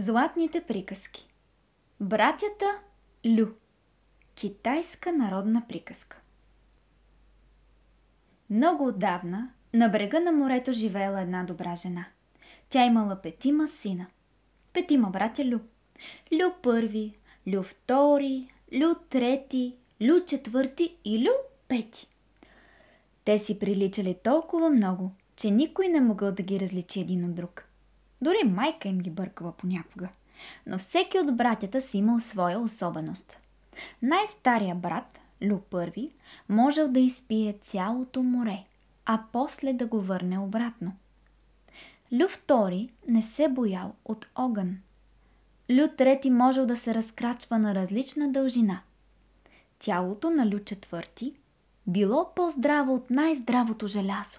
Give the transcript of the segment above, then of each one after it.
Златните приказки Братята Лю Китайска народна приказка Много отдавна на брега на морето живеела една добра жена. Тя имала петима сина. Петима братя Лю. Лю първи, Лю втори, Лю трети, Лю четвърти и Лю пети. Те си приличали толкова много, че никой не могъл да ги различи един от друг – дори майка им ги бъркала понякога. Но всеки от братята си имал своя особеност. Най-стария брат, Лю първи, можел да изпие цялото море, а после да го върне обратно. Лю втори не се боял от огън. Лю трети можел да се разкрачва на различна дължина. Тялото на Лю четвърти било по-здраво от най-здравото желязо,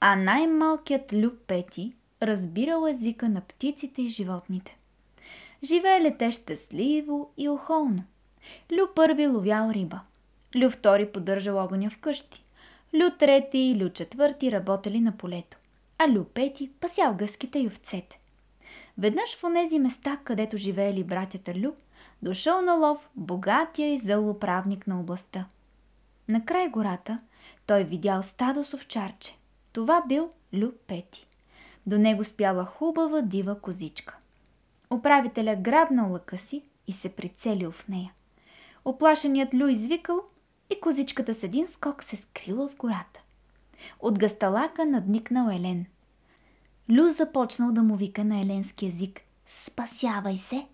а най-малкият Лю пети разбирал езика на птиците и животните. Живеели те щастливо и охолно. Лю първи ловял риба. Лю втори поддържал огъня вкъщи. Лю трети и Лю четвърти работели на полето. А Лю пети пасял гъските и овцете. Веднъж в онези места, където живеели братята Лю, дошъл на лов богатия и зълуправник на областта. На край гората той видял стадо с овчарче. Това бил Лю Пети. До него спяла хубава дива козичка. Управителя грабнал лъка си и се прицелил в нея. Оплашеният Лю извикал и козичката с един скок се скрила в гората. От гасталака надникнал Елен. Лю започнал да му вика на еленски език «Спасявай се!»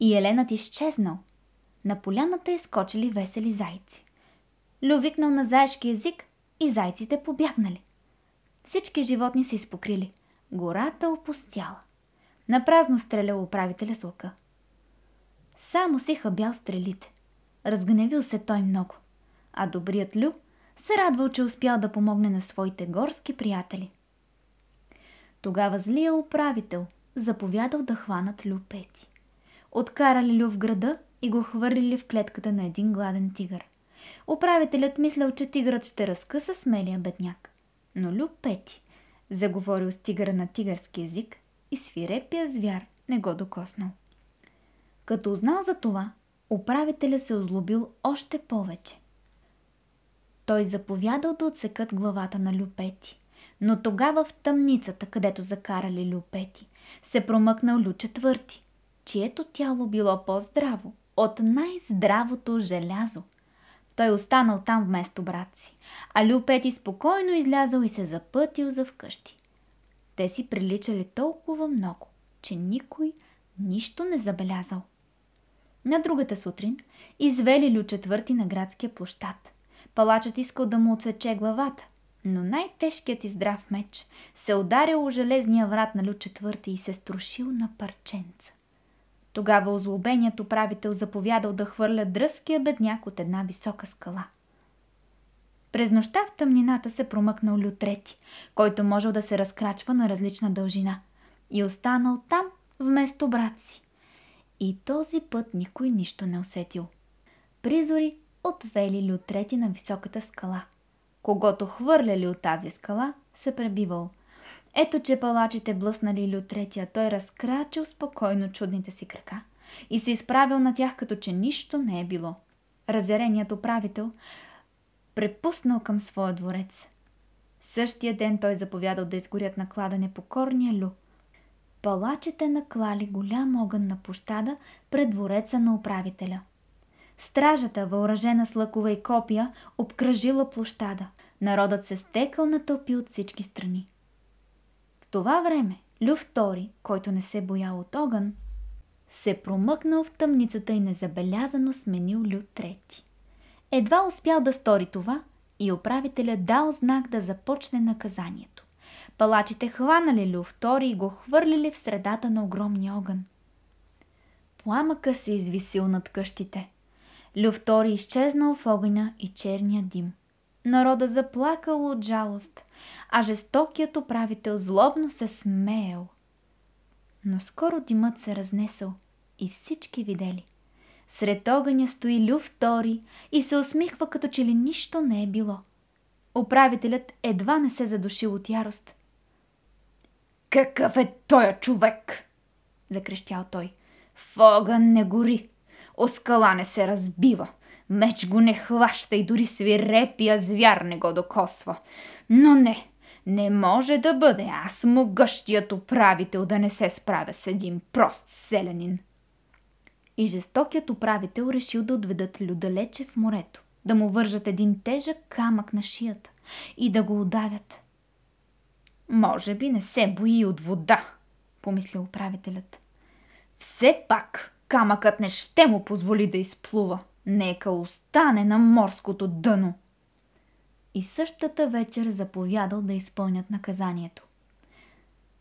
и Еленът изчезнал. На поляната изкочили весели зайци. Лю викнал на заешки език и зайците побягнали. Всички животни се изпокрили – Гората опустяла. Напразно стрелял управителя с лъка. Само си хъбял стрелите. Разгневил се той много. А добрият Лю се радвал, че успял да помогне на своите горски приятели. Тогава злия управител заповядал да хванат Лю Пети. Откарали Лю в града и го хвърлили в клетката на един гладен тигър. Управителят мислял, че тигърът ще разкъса смелия бедняк. Но Лю Пети заговорил с тигъра на тигърски език и свирепия звяр не го докоснал. Като узнал за това, управителя се озлобил още повече. Той заповядал да отсекат главата на Люпети, но тогава в тъмницата, където закарали Люпети, се промъкнал Лю четвърти, чието тяло било по-здраво от най-здравото желязо. Той останал там вместо брат си, а Лю Пети спокойно излязал и се запътил за вкъщи. Те си приличали толкова много, че никой нищо не забелязал. На другата сутрин извели Лю четвърти на градския площад. Палачът искал да му отсече главата, но най-тежкият и здрав меч се ударил о железния врат на Лю четвърти и се струшил на парченца. Тогава озлобеният управител заповядал да хвърля дръзкия бедняк от една висока скала. През нощта в тъмнината се промъкнал Лю трети, който можел да се разкрачва на различна дължина и останал там вместо брат си. И този път никой нищо не усетил. Призори отвели Лю трети на високата скала. Когато хвърляли от тази скала, се пребивал – ето, че палачите блъснали Лю третия, той разкрачил спокойно чудните си крака и се изправил на тях, като че нищо не е било. Разяреният управител препуснал към своя дворец. Същия ден той заповядал да изгорят на кладане покорния Лю. Палачите наклали голям огън на площада пред двореца на управителя. Стражата, въоръжена с лъкова и копия, обкръжила площада. Народът се стекал на тълпи от всички страни това време Лю втори, който не се боял от огън, се промъкнал в тъмницата и незабелязано сменил Лю трети. Едва успял да стори това и управителя дал знак да започне наказанието. Палачите хванали Лю втори и го хвърлили в средата на огромния огън. Пламъка се извисил над къщите. Лю втори изчезнал в огъня и черния дим. Народа заплакал от жалост, а жестокият управител злобно се смеял. Но скоро димът се разнесъл и всички видели. Сред огъня стои Лю втори и се усмихва, като че ли нищо не е било. Управителят едва не се задушил от ярост. Какъв е той човек? закрещял той. В огън не гори, о скала не се разбива, меч го не хваща и дори свирепия звяр не го докосва. Но не, не може да бъде аз могъщият управител да не се справя с един прост селянин. И жестокият управител решил да отведат Лю далече в морето, да му вържат един тежък камък на шията и да го удавят. Може би не се бои от вода, помисли управителят. Все пак камъкът не ще му позволи да изплува. Нека остане на морското дъно. И същата вечер заповядал да изпълнят наказанието.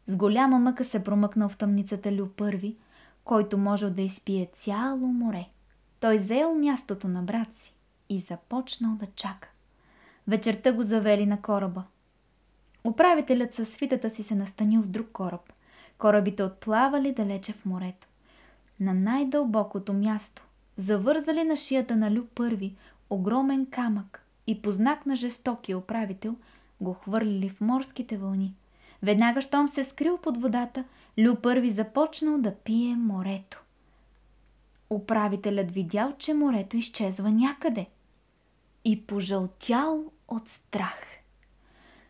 С голяма мъка се промъкнал в тъмницата Лю първи, който можел да изпие цяло море. Той взел мястото на брат си и започнал да чака. Вечерта го завели на кораба. Управителят със свитата си се настанил в друг кораб. Корабите отплавали далече в морето. На най-дълбокото място завързали на шията на Лю първи огромен камък и по знак на жестокия управител го хвърлили в морските вълни. Веднага, щом се скрил под водата, Лю първи започнал да пие морето. Управителят видял, че морето изчезва някъде и пожълтял от страх.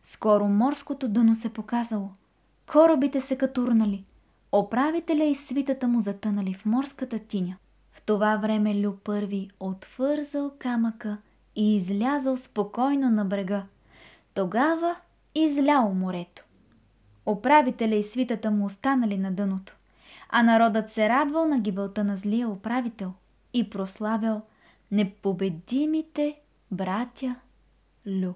Скоро морското дъно се показало. Корабите се катурнали. Оправителя и свитата му затънали в морската тиня. В това време Лю първи отвързал камъка и излязал спокойно на брега. Тогава излял морето. Управителя и свитата му останали на дъното, а народът се радвал на гибелта на злия управител и прославял непобедимите братя Лю.